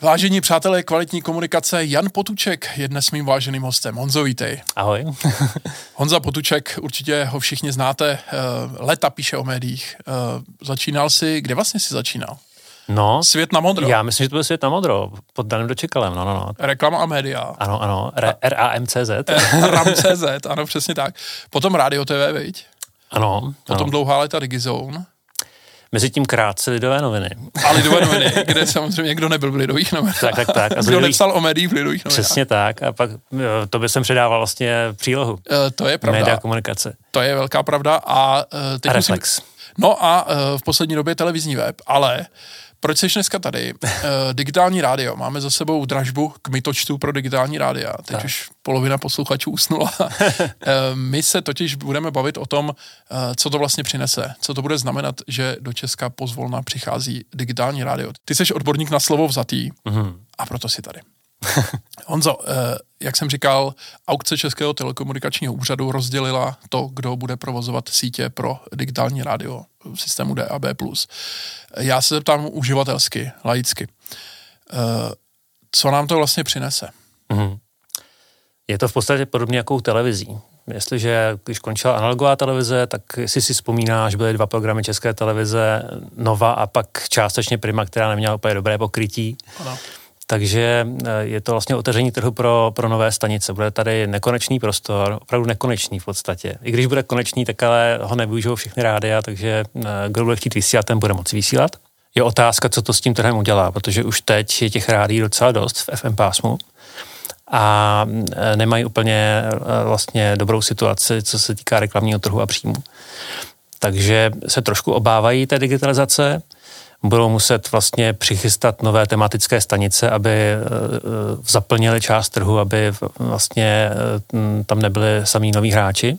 Vážení přátelé kvalitní komunikace, Jan Potuček je dnes mým váženým hostem. Honzo, vítej. Ahoj. Honza Potuček, určitě ho všichni znáte, eh, leta píše o médiích. Eh, začínal si, kde vlastně si začínal? No, Svět na modro. já myslím, že to byl svět na modro, pod daným dočekalem, no, no, no. Reklama a média. Ano, ano, RAMCZ. RAM.cz, ano, přesně tak. Potom Radio TV, viď? Ano, Potom ano. dlouhá léta Digizone. Mezi tím krátce lidové noviny. A Lidové noviny, kde samozřejmě někdo nebyl v Lidových novinách. Tak, tak, tak. A Kdo Lidových- nepsal o médiích v Lidových novinách. Přesně tak. A pak jo, to by jsem předával vlastně přílohu. Eh, To je pravda. Média komunikace. To je velká pravda a eh, teď A musím... Reflex. No a eh, v poslední době televizní web, ale proč jsi dneska tady? Eh, digitální rádio. Máme za sebou dražbu k mytočtu pro digitální rádia. Teď Tak. už polovina posluchačů usnula. Eh, My se totiž budeme bavit o tom, eh, co to vlastně přinese. Co to bude znamenat, že do Česka pozvolna přichází digitální rádio. Ty jsi odborník na slovo vzatý Mhm. a proto si tady. Honzo, eh, jak jsem říkal, aukce Českého telekomunikačního úřadu rozdělila to, kdo bude provozovat sítě pro digitální rádio v systému DAB+. Já se zeptám uživatelsky, laicky. Eh, Co nám to vlastně přinese? Mhm. Je to v podstatě podobně jako u televizí. Jestliže, když končila analogová televize, tak jestli si vzpomínáš, byly dva programy České televize, Nova a pak částečně Prima, která neměla úplně dobré pokrytí. Ano. Takže eh, je to vlastně otevření trhu pro, pro nové stanice. Bude tady nekonečný prostor, opravdu nekonečný v podstatě. I když bude konečný, tak ale ho nevyužijou všechny rádia, takže eh, kdo bude chtít vysílat, ten bude moci vysílat. Je otázka, co to s tím trhem udělá, protože už teď je těch rádií docela dost v FM pásmu a eh, nemají úplně vlastně dobrou situaci, co se týká reklamního trhu a příjmu. Takže se trošku obávají té digitalizace, budou muset vlastně přichystat nové tematické stanice, aby eh, eh, zaplnili část trhu, aby v- vlastně eh, tam nebyli samý noví hráči.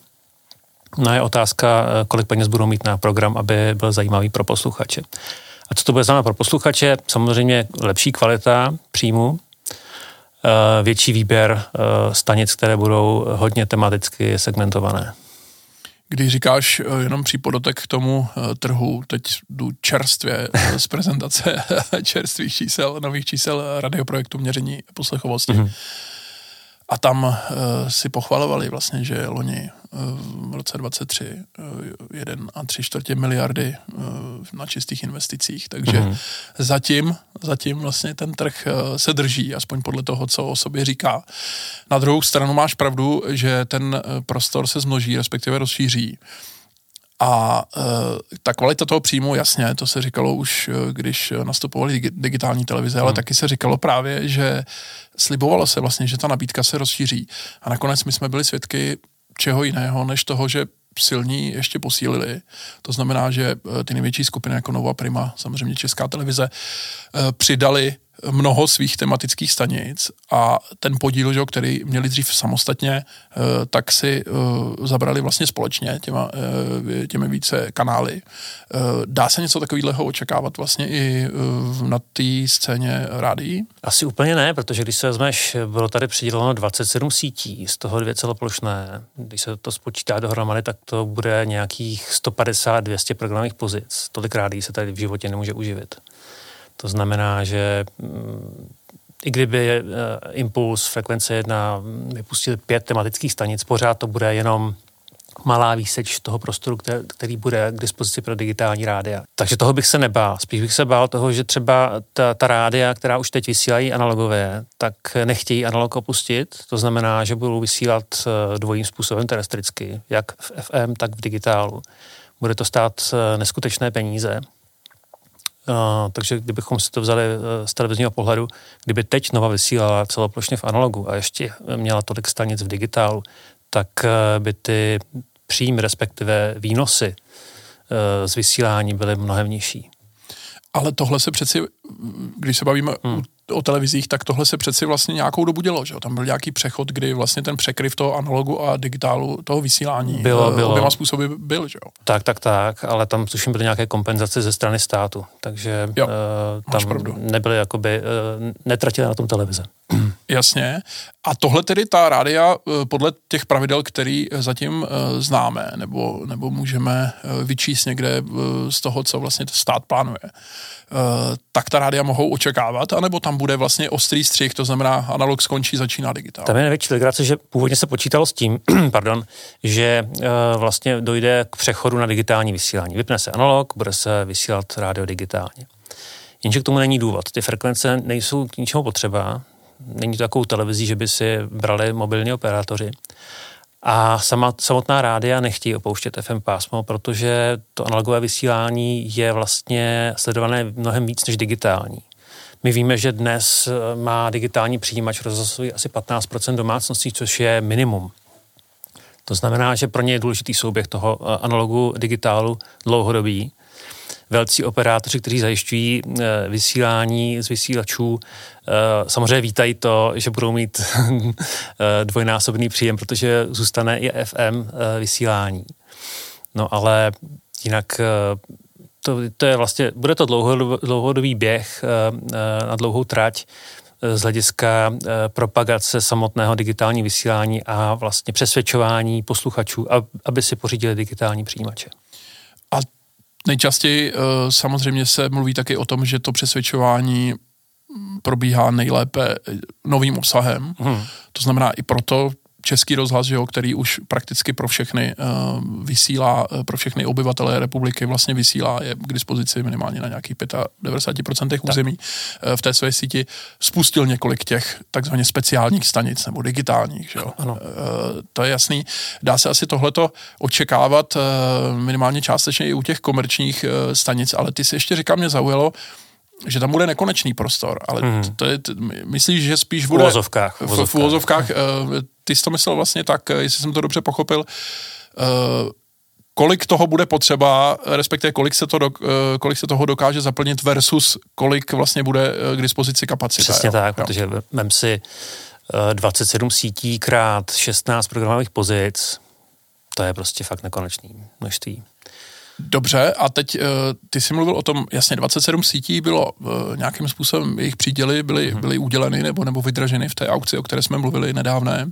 No je otázka, eh, kolik peněz budou mít na program, aby byl zajímavý pro posluchače. A co to bude znamenat pro posluchače? Samozřejmě lepší kvalita příjmu, eh, větší výběr eh, stanic, které budou hodně tematicky segmentované. Když říkáš eh, jenom přípodotek k tomu eh, trhu, teď jdu čerstvě eh, z prezentace čerstvých čísel, nových čísel radioprojektu měření poslechovosti. Mhm. Mm-hmm. A tam uh, si pochvalovali vlastně, že loni uh, v roce 23 uh, jeden a tři čtvrtě miliardy uh, na čistých investicích. Takže Mhm. mm-hmm. zatím, zatím vlastně ten trh uh, se drží, aspoň podle toho, co o sobě říká. Na druhou stranu máš pravdu, že ten prostor se zmnoží, respektive rozšíří. A e, ta kvalita toho příjmu, jasně, to se říkalo už, e, když nastupovaly digi- digitální televize, ale taky se říkalo právě, že slibovalo se vlastně, že ta nabídka se rozšíří. A nakonec my jsme byli svědky čeho jiného, než toho, že silní ještě posílili. To znamená, že e, ty největší skupiny jako Nova Prima, samozřejmě Česká televize, e, přidali mnoho svých tematických stanic a ten podíl, že, který měli dřív samostatně, eh, tak si eh, zabrali vlastně společně těma, eh, těmi více kanály. Dá se něco takového očekávat vlastně i na té scéně rádií? Asi úplně ne, protože když se vezmeš, bylo tady přiděleno 27 sítí, z toho dvě celoplošné. Když se to spočítá dohromady, tak to bude nějakých 150-200 programových pozic. Tolik rádí se tady v životě nemůže uživit. To znamená, že mm, i kdyby uh, Impuls frekvence 1 vypustil pět tematických stanic, pořád to bude jenom malá výseč toho prostoru, který, který bude k dispozici pro digitální rádia. Takže toho bych se nebál. Spíš bych se bál toho, že třeba ta, ta rádia, která už teď vysílají analogové, tak nechtějí analog opustit. To znamená, že budou vysílat eh, dvojím způsobem terestricky, jak v FM, tak v digitálu. Bude to stát eh, neskutečné peníze. Uh, takže kdybychom si to vzali uh, z televizního pohledu, kdyby teď Nova vysílala celoplošně v analogu a ještě měla tolik stanic v digitálu, tak uh, by ty příjmy, respektive výnosy z vysílání byly mnohem nižší. Ale tohle se přeci, když se bavíme hmm. O televizích, tak tohle se přeci vlastně nějakou dobu dělo, že jo? Tam byl nějaký přechod, kdy vlastně ten překryv toho analogu a digitálu, toho vysílání Bylo, eh, bylo. oběma způsoby byl, že jo? Tak, tak, tak, ale tam tuším byly nějaké kompenzace ze strany státu, takže Jo, uh, tam nebyly jakoby, uh, netratili na tom televize. Jasně. A tohle tedy ta rádia eh, podle těch pravidel, který zatím eh, známe, nebo, nebo můžeme eh, vyčíst někde z toho, co vlastně stát plánuje, tak ta rádia mohou očekávat, anebo tam bude vlastně ostrý střih, to znamená analog skončí, začíná digitál. Tam je největší legrace, že původně se počítalo s tím, pardon, že vlastně dojde k přechodu na digitální vysílání. Vypne se analog, bude se vysílat rádio digitálně. Jenže k tomu není důvod. Ty frekvence nejsou k ničemu potřeba, není to takovou televizí, že by si brali mobilní operátoři. A sama, samotná rádia nechtějí opouštět FM pásmo, protože to analogové vysílání je vlastně sledované mnohem víc než digitální. My víme, že dnes eh, má digitální přijímač rozhlasový asi 15% domácností, což je minimum. To znamená, že pro ně je důležitý souběh toho eh, analogu digitálu dlouhodobý velcí operátoři, kteří zajišťují eh, vysílání z vysílačů, eh, samozřejmě vítají to, že budou mít eh, dvojnásobný příjem, protože zůstane i FM vysílání. No ale jinak to, to je vlastně, bude to dlouhodobý běh na dlouhou trať z hlediska propagace samotného digitální vysílání a vlastně přesvědčování posluchačů, aby si pořídili digitální přijímače. Nejčastěji eh, samozřejmě se mluví taky o tom, že to přesvědčování probíhá nejlépe novým obsahem. Hmm. To znamená i proto Český rozhlas, jo, který už prakticky pro všechny uh, vysílá, uh, pro všechny obyvatele republiky vlastně vysílá, je k dispozici minimálně na nějakých 95% území uh, v té své síti, spustil několik těch takzvaně speciálních stanic nebo digitálních. Jo. Ano. Uh, to je jasný. Dá se asi tohleto očekávat uh, minimálně částečně i u těch komerčních uh, stanic, ale ty si ještě říkám, mě zaujalo, že tam bude nekonečný prostor, ale hmm. to je, myslíš, že spíš bude... V uvozovkách. V, v uvozovkách. Ty jsi to myslel vlastně tak, eh, jestli jsem to dobře pochopil, uh, kolik toho bude potřeba, respektive kolik se, to do, kolik se toho dokáže zaplnit versus kolik vlastně bude k dispozici kapacita. Přesně jo? tak, jo. protože vem si 27 sítí krát 16 programových pozic, to je prostě fakt nekonečný množství. Dobře, a teď uh, ty jsi mluvil o tom, jasně 27 sítí bylo uh, nějakým způsobem, jejich příděly byly, mm-hmm. byly uděleny nebo, nebo vydraženy v té aukci, o které jsme mluvili nedávné.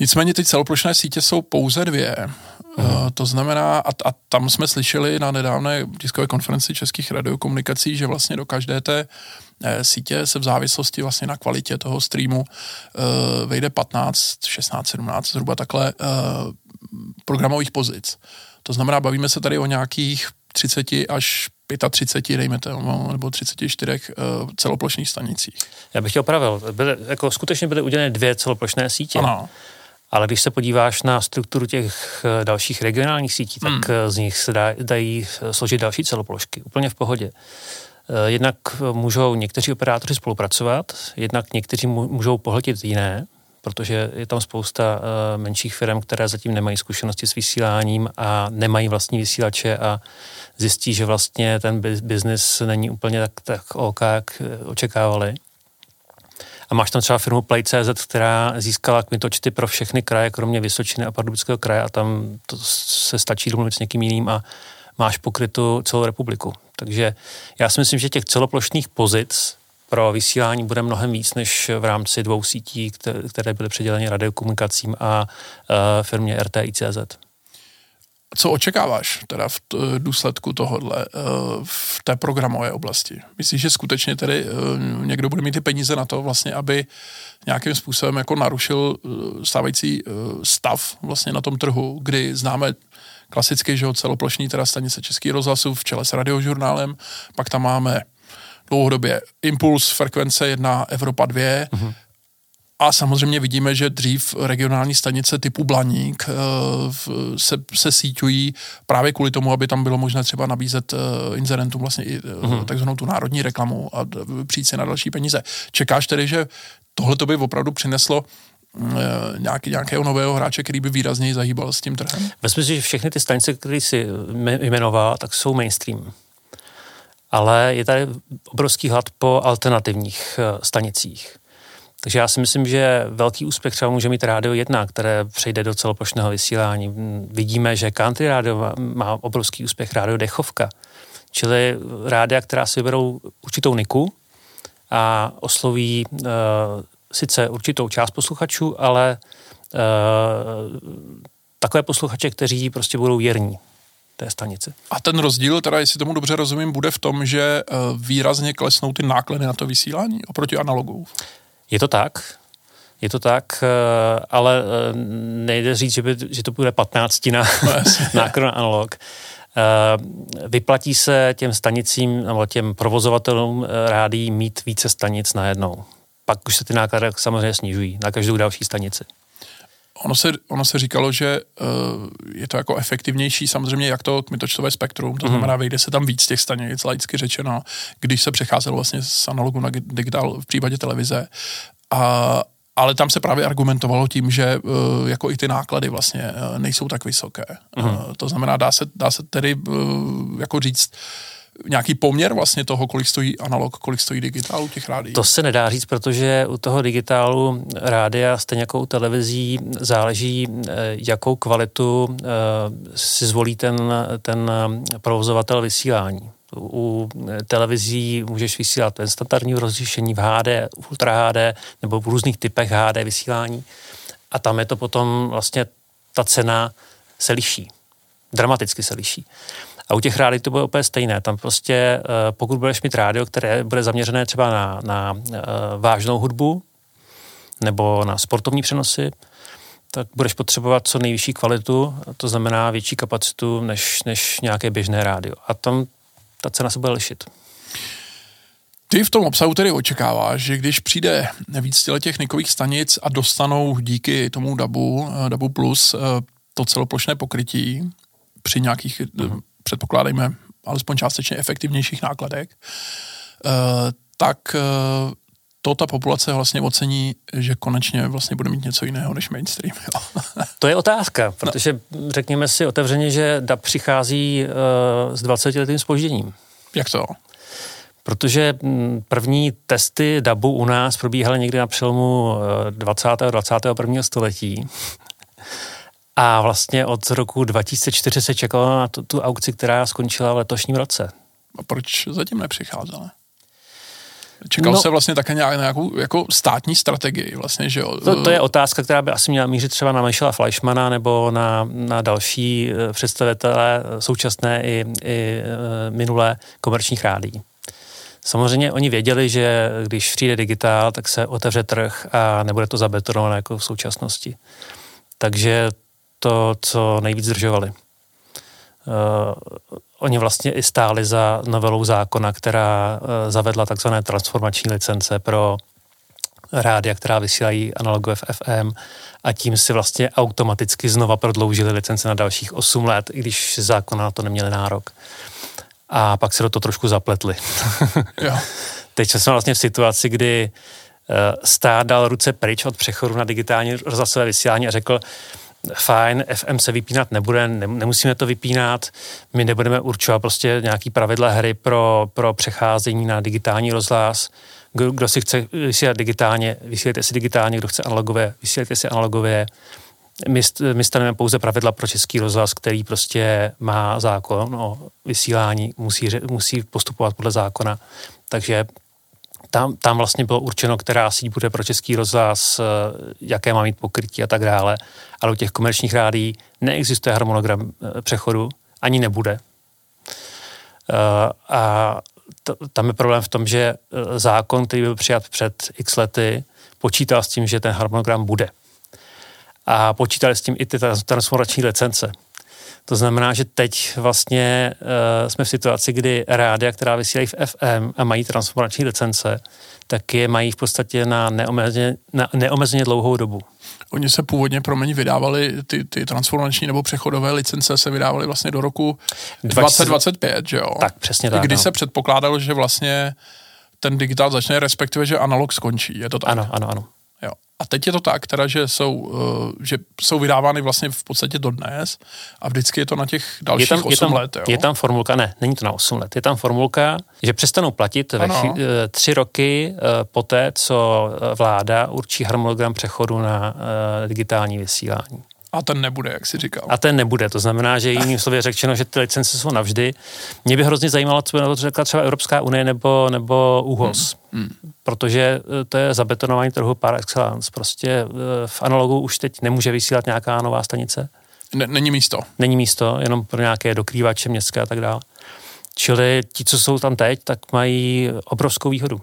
Nicméně ty celoplošné sítě jsou pouze dvě. Mm-hmm. Uh, to znamená, a, a tam jsme slyšeli na nedávné tiskové konferenci českých radiokomunikací, že vlastně do každé té eh, sítě se v závislosti vlastně na kvalitě toho streamu vejde 15, 16, 17, zhruba takhle programových pozic. To znamená, bavíme se tady o nějakých 30 až 35, dejme to, nebo 34 uh, eh, celoplošných stanicích. Já bych tě opravil. Byly, jako skutečně byly uděleny dvě celoplošné sítě. Ano. Ale když se podíváš na strukturu těch eh, dalších regionálních sítí, tak hmm. Eh, z nich se dá, dají složit další celoplošky. Úplně v pohodě. Jednak můžou někteří operátoři spolupracovat, jednak někteří můžou pohltit jiné, protože je tam spousta uh, menších firm, které zatím nemají zkušenosti s vysíláním a nemají vlastní vysílače a zjistí, že vlastně ten biznis není úplně tak, tak OK, jak eh, očekávali. A máš tam třeba firmu Play.cz, která získala kmitočty pro všechny kraje, kromě Vysočiny a Pardubického kraje a tam to se stačí domluvit s někým jiným a máš pokrytu celou republiku. Takže já si myslím, že těch celoplošných pozic pro vysílání bude mnohem víc než v rámci dvou sítí, které byly předěleny radiokomunikacím a firmě RTICZ. Co očekáváš teda v důsledku tohohle e, v té programové oblasti? Myslíš, že skutečně tedy e, někdo bude mít ty peníze na to vlastně, aby nějakým způsobem jako narušil e, stávající stav vlastně na tom trhu, kdy známe klasicky, že celoplošní teda stanice Český rozhlasu v čele s radiožurnálem, pak tam máme dlouhodobě Impuls, frekvence 1, Evropa 2, mm-hmm. A samozřejmě vidíme, že dřív regionální stanice typu Blaník uh, se, se síťují právě kvůli tomu, aby tam bylo možné třeba nabízet uh, inzerentům vlastně i uh, takzvanou tu národní reklamu a přijít si na další peníze. Čekáš tedy, že tohle to by opravdu přineslo nějaký, nějakého nového hráče, který by výrazněji zahýbal s tím trhem? Ve smyslu, že všechny ty stanice, které si jmenoval, tak jsou mainstream ale je tady obrovský hlad po alternativních eh, stanicích. Takže já si myslím, že velký úspěch třeba může mít Rádio 1, které přejde do celoplošného vysílání. Vidíme, že Country Radio má obrovský úspěch, Rádio Dechovka, čili rádia, která si vyberou určitou niku a osloví uh, sice určitou část posluchačů, ale uh, takové posluchače, kteří prostě budou věrní té stanici. A ten rozdíl, teda jestli tomu dobře rozumím, bude v tom, že výrazně klesnou ty náklady na to vysílání oproti analogu. Je to tak. Je to tak, ale nejde říct, že, by, že to bude 15 na no, náklad na analog. Eh, vyplatí se těm stanicím nebo těm provozovatelům eh, rádií mít více stanic najednou. Pak už se ty náklady samozřejmě snižují na každou další stanici. Ono se, ono se říkalo, že uh, je to jako efektivnější samozřejmě jak to kmitočtové spektrum, to mm. znamená, vejde se tam víc těch stanic, laicky řečeno, když se přecházelo vlastně z analogu na digitál v případě televize. A, ale tam se právě argumentovalo tím, že uh, jako i ty náklady vlastně uh, nejsou tak vysoké. Uh-huh. Uh, to znamená, dá se, dá se tedy uh, jako říct, nějaký poměr vlastně toho, kolik stojí analog, kolik stojí digitál u těch rádií? To se nedá říct, protože u toho digitálu rádia, stejně jako u televizí, záleží, jakou kvalitu si zvolí ten, ten provozovatel vysílání u televizí můžeš vysílat ten standardní rozlišení v HD, Ultra HD nebo v různých typech HD vysílání a tam je to potom vlastně ta cena se liší. Dramaticky se liší. A u těch rádií to bude úplně stejné. Tam prostě, eh, pokud budeš mít rádio, které bude zaměřené třeba na, na eh, vážnou hudbu nebo na sportovní přenosy, tak budeš potřebovat co nejvyšší kvalitu, to znamená větší kapacitu než, než nějaké běžné rádio. A tam ta cena se bude lišit. Ty v tom obsahu tedy očekáváš, že když přijde víc těch nikových stanic a dostanou díky tomu DABu, eh, DABu Plus to celoplošné pokrytí při nějakých, mm. Předpokládejme, alespoň částečně efektivnějších nákladech, tak to ta populace vlastně ocení, že konečně vlastně bude mít něco jiného než mainstream. Jo. to je otázka, protože no. řekněme si otevřeně, že DAB přichází uh, s 20 letým spožděním. Jak to? Protože hm, první testy DABu u nás probíhaly někdy na přelomu 20. a 21. století. A vlastně od roku 2004 se čekalo na tu, tu aukci, která skončila v letošním roce. A proč zatím nepřicházela? Čekal no, se vlastně také nějak, nějakou jako státní strategii vlastně, že jo? To, to je otázka, která by asi měla mířit třeba na Michela Fleischmana nebo na, na další eh, představitele eh, současné i, i eh, minulé komerčních rádí. Samozřejmě oni věděli, že když přijde digitál, tak se otevře trh a nebude to zabetonované jako v současnosti. Takže to, co nejvíc zdržovali. Uh, oni vlastně i stáli za novelou zákona, která uh, zavedla takzvané transformační licence pro rádia, která vysílají analogové v FM a tím si vlastně automaticky znova prodloužili licence na dalších 8 let, i když zákona na to neměli nárok. A pak se do toho trošku zapletli. jo. Teď jsme vlastně v situaci, kdy uh, stát dal ruce pryč od přechodu na digitální rozhlasové vysílání a řekl, fajn, FM se vypínat nebude, nemusíme to vypínat, my nebudeme určovat prostě nějaký pravidla hry pro, pro přecházení na digitální rozhlas, kdo, kdo si chce vysílat digitálně, vysílejte si digitálně, kdo chce analogové, vysílejte si analogové. My, my staneme pouze pravidla pro český rozhlas, který prostě má zákon o vysílání, musí, musí postupovat podle zákona. Takže tam, tam vlastně bylo určeno, která síť bude pro český rozhlas, eh, jaké má mít pokrytí a tak dále. Ale u těch komerčních rádí neexistuje harmonogram eh, přechodu, ani nebude. Eh, a tam je problém v tom, že zákon, který byl přijat před x lety, počítal s tím, že ten harmonogram bude. A počítali s tím i ty transformační licence. To znamená, že teď vlastně uh, jsme v situaci, kdy rádia, která vysílají v FM a mají transformační licence, tak je mají v podstatě na neomezeně, na neomezeně dlouhou dobu. Oni se původně, promiň, vydávali, ty, ty transformační nebo přechodové licence se vydávaly vlastně do roku 2025, že jo? Tak, přesně tak. Kdy no. se předpokládalo, že vlastně ten digitál začne, respektive, že analog skončí, je to tak? Ano, ano, ano. A teď je to tak, teda, že jsou, eh, že jsou vydávány vlastně v podstatě dodnes a vždycky je to na těch dalších je tam, 8 je tam, let. Jo? Je tam formulka, ne, není to na 8 let, je tam formulka, že přestanou platit ve chy, eh, tři roky eh, poté, co vláda určí harmonogram přechodu na digitální vysílání. A ten nebude, jak si říkal. A ten nebude, to znamená, že jiným slově řečeno, že ty licence jsou navždy. Mě by hrozně zajímalo, co by na to řekla třeba Evropská unie nebo, nebo UHOS, hmm. Hmm. protože eh, to je zabetonování trhu par excellence. Prostě eh, v analogu už teď nemůže vysílat nějaká nová stanice. není místo. Není místo, jenom pro nějaké dokrývače městské a tak dále. Čili ti, co jsou tam teď, tak mají obrovskou výhodu.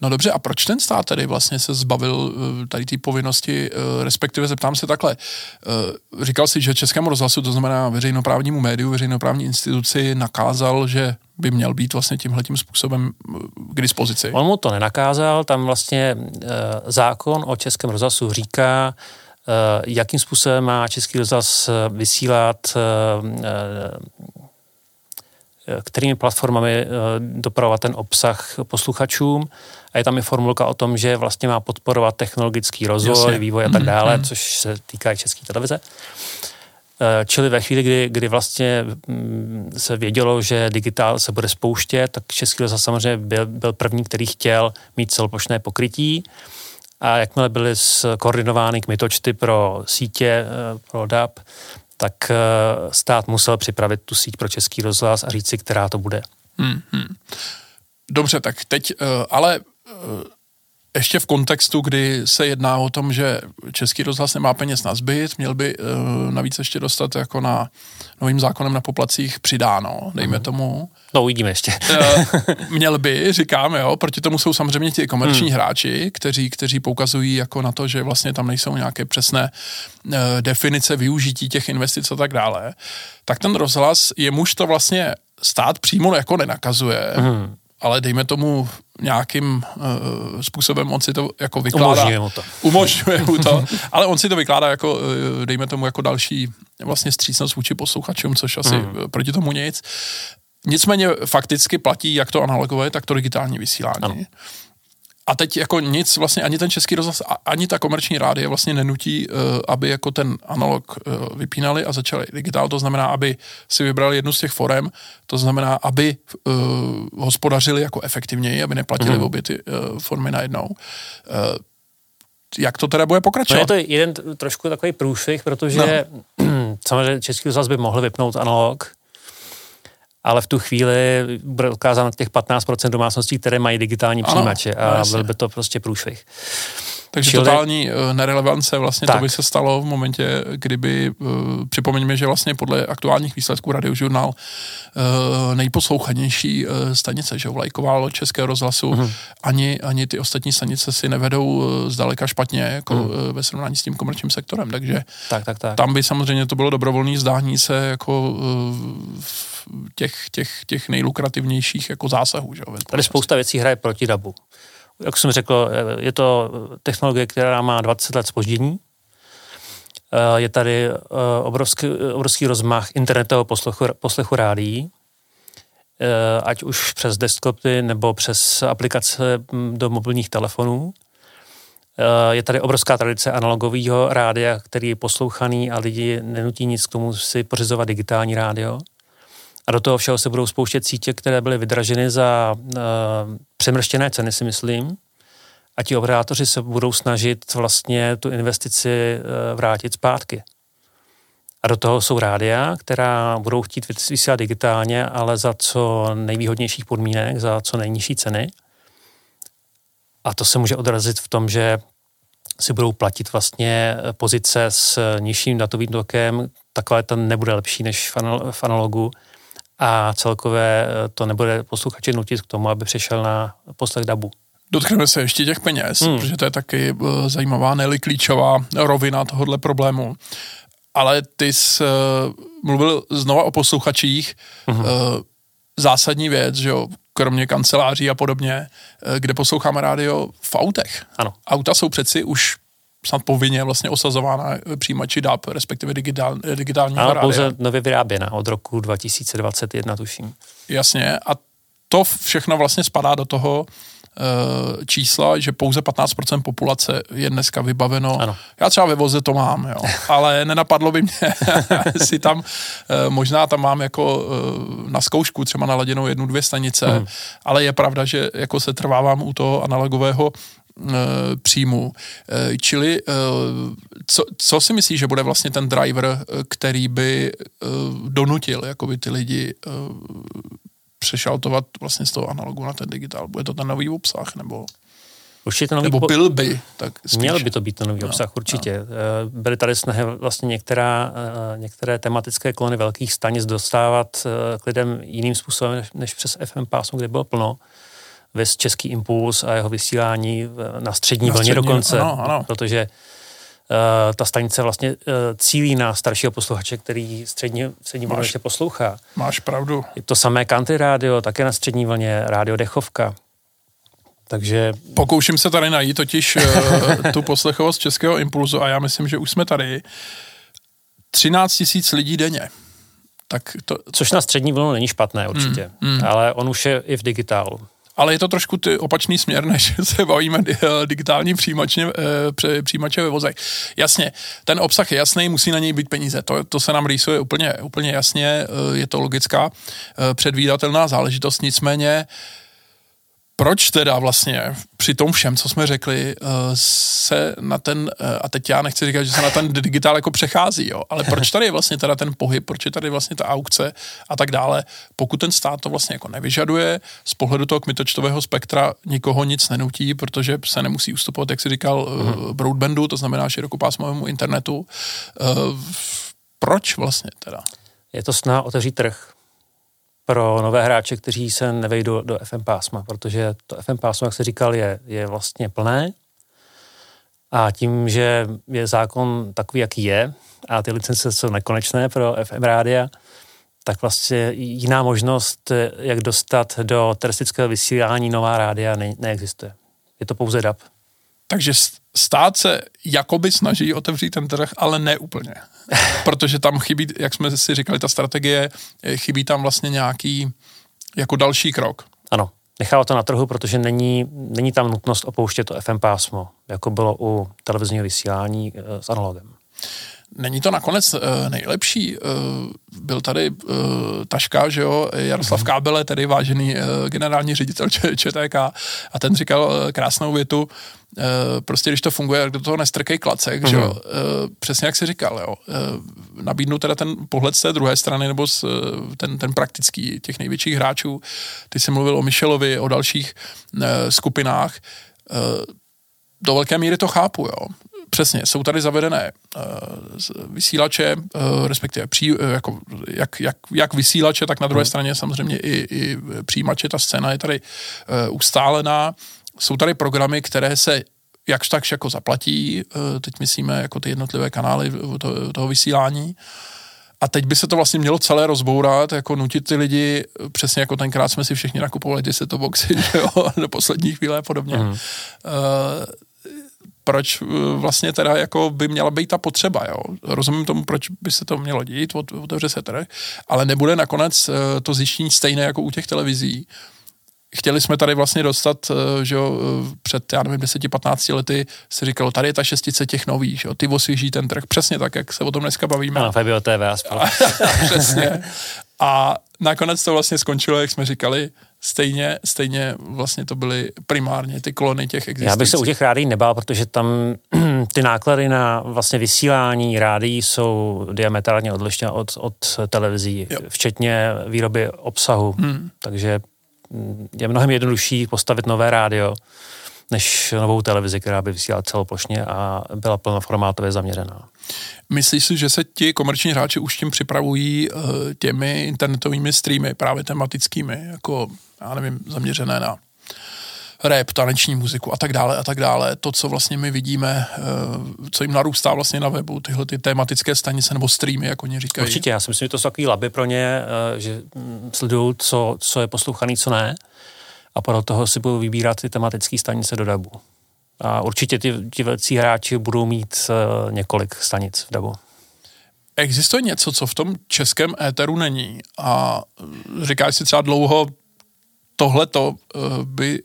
No dobře, a proč ten stát tedy vlastně se zbavil eh, tady té povinnosti, eh, respektive zeptám se takhle. Eh, říkal si, že Českému rozhlasu, to znamená veřejnoprávnímu médiu, veřejnoprávní instituci, nakázal, že by měl být vlastně tímhletím způsobem k dispozici. On mu to nenakázal, tam vlastně zákon o Českém rozhlasu říká, jakým způsobem má Český rozhlas vysílat kterými platformami eh, dopravovat ten obsah posluchačům. A je tam i formulka o tom, že vlastně má podporovat technologický rozvoj, Jasně. vývoj a tak dále, mm. což se týká i české televize. Eh, čili ve chvíli, kdy, kdy vlastně mm, se vědělo, že digitál se bude spouštět, tak Český rozhlas samozřejmě byl, byl první, který chtěl mít celoplošné pokrytí. A jakmile byly koordinovány kmitočty pro sítě, eh, pro DAP, tak eh, stát musel připravit tu síť pro český rozhlas a říct si, která to bude. Hmm, hmm. Dobře, tak teď, eh, ale eh, ještě v kontextu, kdy se jedná o tom, že Český rozhlas nemá peněz na zbyt, měl by uh, navíc ještě dostat jako na novým zákonem na poplacích přidáno, dejme mm. tomu. No uvidíme ještě. uh, měl by, říkám, jo, proti tomu jsou samozřejmě ti komerční mm. hráči, kteří, kteří poukazují jako na to, že vlastně tam nejsou nějaké přesné uh, definice využití těch investic a tak dále. Tak ten rozhlas, jemuž to vlastně stát přímo jako nenakazuje, mm ale dejme tomu nějakým uh, způsobem on si to jako vykládá. Umožňuje mu to. Umožňuje mu to, ale on si to vykládá jako, uh, dejme tomu, jako další vlastně střícnost vůči posluchačům, což asi mm. proti tomu nic. Nicméně fakticky platí jak to analogové, tak to digitální vysílání. Ano. A teď jako nic vlastně ani ten český rozhlas, ani ta komerční rádia vlastně nenutí, uh, aby jako ten analog uh, vypínali a začali digitál. To znamená, aby si vybrali jednu z těch forem, to znamená, aby uh, hospodařili jako efektivněji, aby neplatili hmm. obě ty uh, formy najednou. Uh, jak to teda bude pokračovat? No je to jeden trošku takový průšvih, protože no. samozřejmě Český rozhlas by mohl vypnout analog, ale v tu chvíli bude odkázáno těch 15% domácností, které mají digitální přijímače a no, byl by to prostě průšvih. Takže Čili... totální uh, nerelevance vlastně tak. to by se stalo v momentě, kdyby, uh, připomeňme, že vlastně podle aktuálních výsledků radiožurnál uh, nejposlouchanější stanice, že vlajkovalo Českého rozhlasu, uh-huh. ani, ani ty ostatní stanice si nevedou zdaleka špatně jako uh, ve srovnání s tím komerčním sektorem, takže tak, tak, tak. tam by samozřejmě to bylo dobrovolné zdání se jako uh, těch, těch, těch nejlukrativnějších jako zásahů. Že, Tady spousta věcí hraje proti DABu jak jsem řekl, je to technologie, která má 20 let spoždění. Je tady eh, obrovský, obrovský rozmach internetového poslechu, poslechu rádií, eh, ať už přes desktopy nebo přes aplikace hm, do mobilních telefonů. Eh, je tady obrovská tradice analogového rádia, který je poslouchaný a lidi nenutí nic k tomu si pořizovat digitální rádio. A do toho všeho se budou spouštět sítě, které byly vydraženy za uh, přemrštěné ceny, si myslím. A ti operátoři se budou snažit vlastně tu investici uh, vrátit zpátky. A do toho jsou rádia, která budou chtít vysílat digitálně, ale za co nejvýhodnějších podmínek, za co nejnižší ceny. A to se může odrazit v tom, že si budou platit vlastně pozice s nižším datovým tokem, takové to nebude lepší než v analogu, a celkově eh, to nebude posluchače nutit k tomu, aby přišel na poslech DABu. Dotkneme se ještě těch peněz, hmm. protože to je taky uh, zajímavá, ne klíčová rovina tohohle problému. Ale ty jsi uh, mluvil znova o posluchačích. Hmm. Zásadní věc, že jo, kromě kanceláří a podobně, kde posloucháme rádio v autech. Ano. Auta jsou přeci už snad povinně vlastně osazována přijímači DAP, respektive digitál, digitální rádia. Ale pouze nově vyráběna od roku 2021, tuším. Jasně, a to všechno vlastně spadá do toho uh, čísla, že pouze 15% populace je dneska vybaveno. Ano. Já třeba ve voze to mám, jo, ale nenapadlo by mě, si tam, uh, možná tam mám jako uh, na zkoušku třeba naladěnou jednu, dvě stanice, mm. ale je pravda, že jako se trvávám u toho analogového příjmu. Čili co, co si myslíš, že bude vlastně ten driver, který by donutil jakoby ty lidi přešaltovat vlastně z toho analogu na ten digitál? Bude to ten nový obsah, nebo... Určitě nový Nebo byl by, tak spíš. Měl by to být ten nový no, obsah, určitě. No. Byly tady snahy vlastně některá, eh, některé tematické klony velkých stanic dostávat eh, k lidem jiným způsobem než přes FM pásmo, kde bylo plno. Vys Český impuls a jeho vysílání na střední na vlně střední, dokonce, ano, ano. protože uh, ta stanice vlastně uh, cílí na staršího posluchače, který střední, střední vlně ještě poslouchá. Máš pravdu. Je to samé country rádio, také na střední vlně, rádio Dechovka. Takže... Pokouším se tady najít totiž uh, tu poslechovost Českého impulzu a já myslím, že už jsme tady 13 tisíc lidí denně. Tak to... Což na střední vlnu není špatné určitě, mm, mm. ale on už je i v digitálu. Ale je to trošku ty opačný směr, než se bavíme eh, digitální přijímače, eh, přijímače ve vozech. Jasně, ten obsah je jasný, musí na něj být peníze. To, to se nám rýsuje úplně, úplně jasně, je to logická, předvídatelná záležitost. Nicméně proč teda vlastně při tom všem, co jsme řekli, eh, se na ten, eh, a teď já nechci říkat, že se na ten digitál jako přechází, jo, ale proč tady je vlastně teda ten pohyb, proč je tady vlastně ta aukce a tak dále, pokud ten stát to vlastně jako nevyžaduje, z pohledu toho kmitočtového spektra nikoho nic nenutí, protože se nemusí ustupovat, jak si říkal, mm. broadbandu, to znamená širokopásmovému internetu. Proč vlastně teda? Je to snaha otevřít trh pro nové hráče, kteří se nevejdou do FM pásma, protože to FM pásmo, jak se říkal, je, je vlastně plné a tím, že je zákon takový, jaký je a ty licence jsou nekonečné pro FM rádia, tak vlastně jiná možnost, jak dostat do teroristického vysílání nová rádia, ne, neexistuje. Je to pouze DAB. Takže stát se jakoby snaží otevřít ten trh, ale ne úplně. Protože tam chybí, jak jsme si říkali, ta strategie, chybí tam vlastně nějaký jako další krok. Ano, nechává to na trhu, protože není, není tam nutnost opouštět to FM pásmo, jako bylo u televizního vysílání eh, s analogem. Není to nakonec uh, nejlepší. Uh, byl tady uh, Taška, že jo, Jaroslav mhm. Kábele, tedy vážený generální ředitel ČTK a ten říkal krásnou větu, prostě když to funguje, tak do toho nestrkej klacek, uh-huh. že jo. Uh, přesně jak jsi říkal, jo. Nabídnu teda ten pohled z té druhé strany, nebo z, ten, ten praktický těch největších hráčů. Ty jsi mluvil o Michelovi, o dalších skupinách. Do velké míry to chápu, jo přesně, jsou tady zavedené uh, vysílače, uh, respektive pří, uh, jako, jak, jak, jak vysílače, tak na druhé hmm. straně samozřejmě i, i přijímače, ta scéna je tady uh, ustálená. Jsou tady programy, které se jakž takž jako zaplatí, uh, teď myslíme jako ty jednotlivé kanály to, toho vysílání, a teď by se to vlastně mělo celé rozbourat, jako nutit ty lidi, přesně jako tenkrát jsme si všichni nakupovali ty setoboxy, že jo, do poslední chvíle a podobně. Mm. Uh, proč eh, vlastně teda jako by měla být ta potřeba, jo. Rozumím tomu, proč by se to mělo dít, otevře se trh, ale nebude nakonec eh, to zjištění stejné jako u těch televizí. Chtěli jsme tady vlastně dostat, eh, že jo, před, já nevím, 10-15 lety se říkalo, tady je ta šestice těch nových, že jo, ty osvěží ten trh, přesně tak, jak se o tom dneska bavíme. Ano, Fabio TV a spolu. Přesně. A nakonec to vlastně skončilo, jak jsme říkali, stejně, stejně vlastně to byly primárně ty klony těch existujících. Já bych se u těch rádií nebál, protože tam ty náklady na vlastně vysílání rádií jsou diametrálně odlišné od, od televizí, jo. včetně výroby obsahu. Hmm. Takže je mnohem jednodušší postavit nové rádio, než novou televizi, která by vysílala celoplošně a byla plnoformátově zaměřená. Myslíš si, že se ti komerční hráči už tím připravují uh, těmi internetovými streamy, právě tematickými, jako, já nevím, zaměřené na rap, taneční muziku a tak dále a tak dále. To, co vlastně my vidíme, uh, co jim narůstá vlastně na webu, tyhle ty tematické stanice nebo streamy, jako oni říkají. Určitě, já si myslím, že to jsou takový laby pro ně, uh, že mm, sledují, co, co je poslouchaný, co ne a podle toho si budou vybírat ty tematické stanice do dabu. A určitě ty, ti velcí hráči budou mít uh, několik stanic v dabu. Existuje něco, co v tom českém éteru není a eh, říkáš si třeba dlouho, tohleto uh, by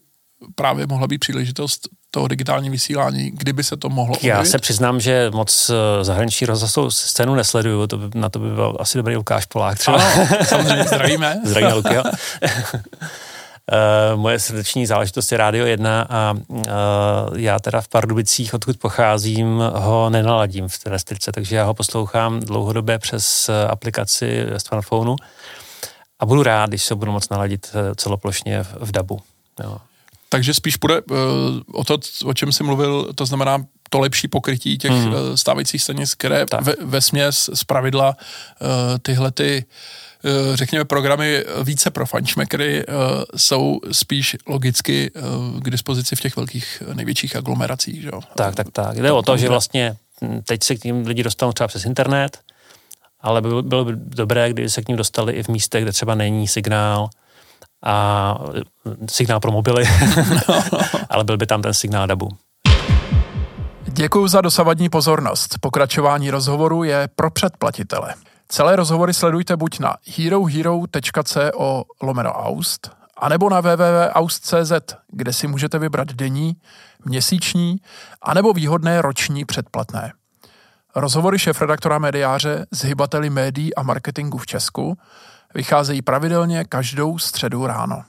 právě mohla být příležitost toho digitální vysílání, kdyby se to mohlo Já objevit? se přiznám, že moc zahraniční rozhlasovou scénu nesleduju, to by, na to by byl asi dobrý Lukáš Polák třeba. Ano, samozřejmě zdravíme. Zdravíme Luky, Uh, moje srdeční záležitost je Rádio 1 a uh, já teda v Pardubicích, odkud pocházím, ho nenaladím v terestrice, takže já ho poslouchám dlouhodobě přes aplikaci smartphonu a budu rád, když se budu moc naladit celoplošně v, v DABu. Jo. Takže spíš půjde uh, o to, o čem jsi mluvil, to znamená to lepší pokrytí těch hmm. stávajících stanic, které ve, ve směs z pravidla uh, tyhle ty uh, řekněme, programy více pro fančmekry uh, jsou spíš logicky uh, k dispozici v těch velkých největších aglomeracích. Že? Tak, tak, tak. Jde o to, že vlastně hm, teď se k ním lidi dostanou třeba přes internet, ale bylo, bylo by dobré, kdyby se k ním dostali i v místech, kde třeba není signál, a signál pro mobily, ale byl by tam ten signál DABu. Děkuji za dosavadní pozornost. Pokračování rozhovoru je pro předplatitele. Celé rozhovory sledujte buď na herohero.co lomeno aust, anebo na www.aust.cz, kde si můžete vybrat denní, měsíční, anebo výhodné roční předplatné. Rozhovory šéf-redaktora mediáře s hybateli médií a marketingu v Česku vycházejí pravidelně každou středu ráno.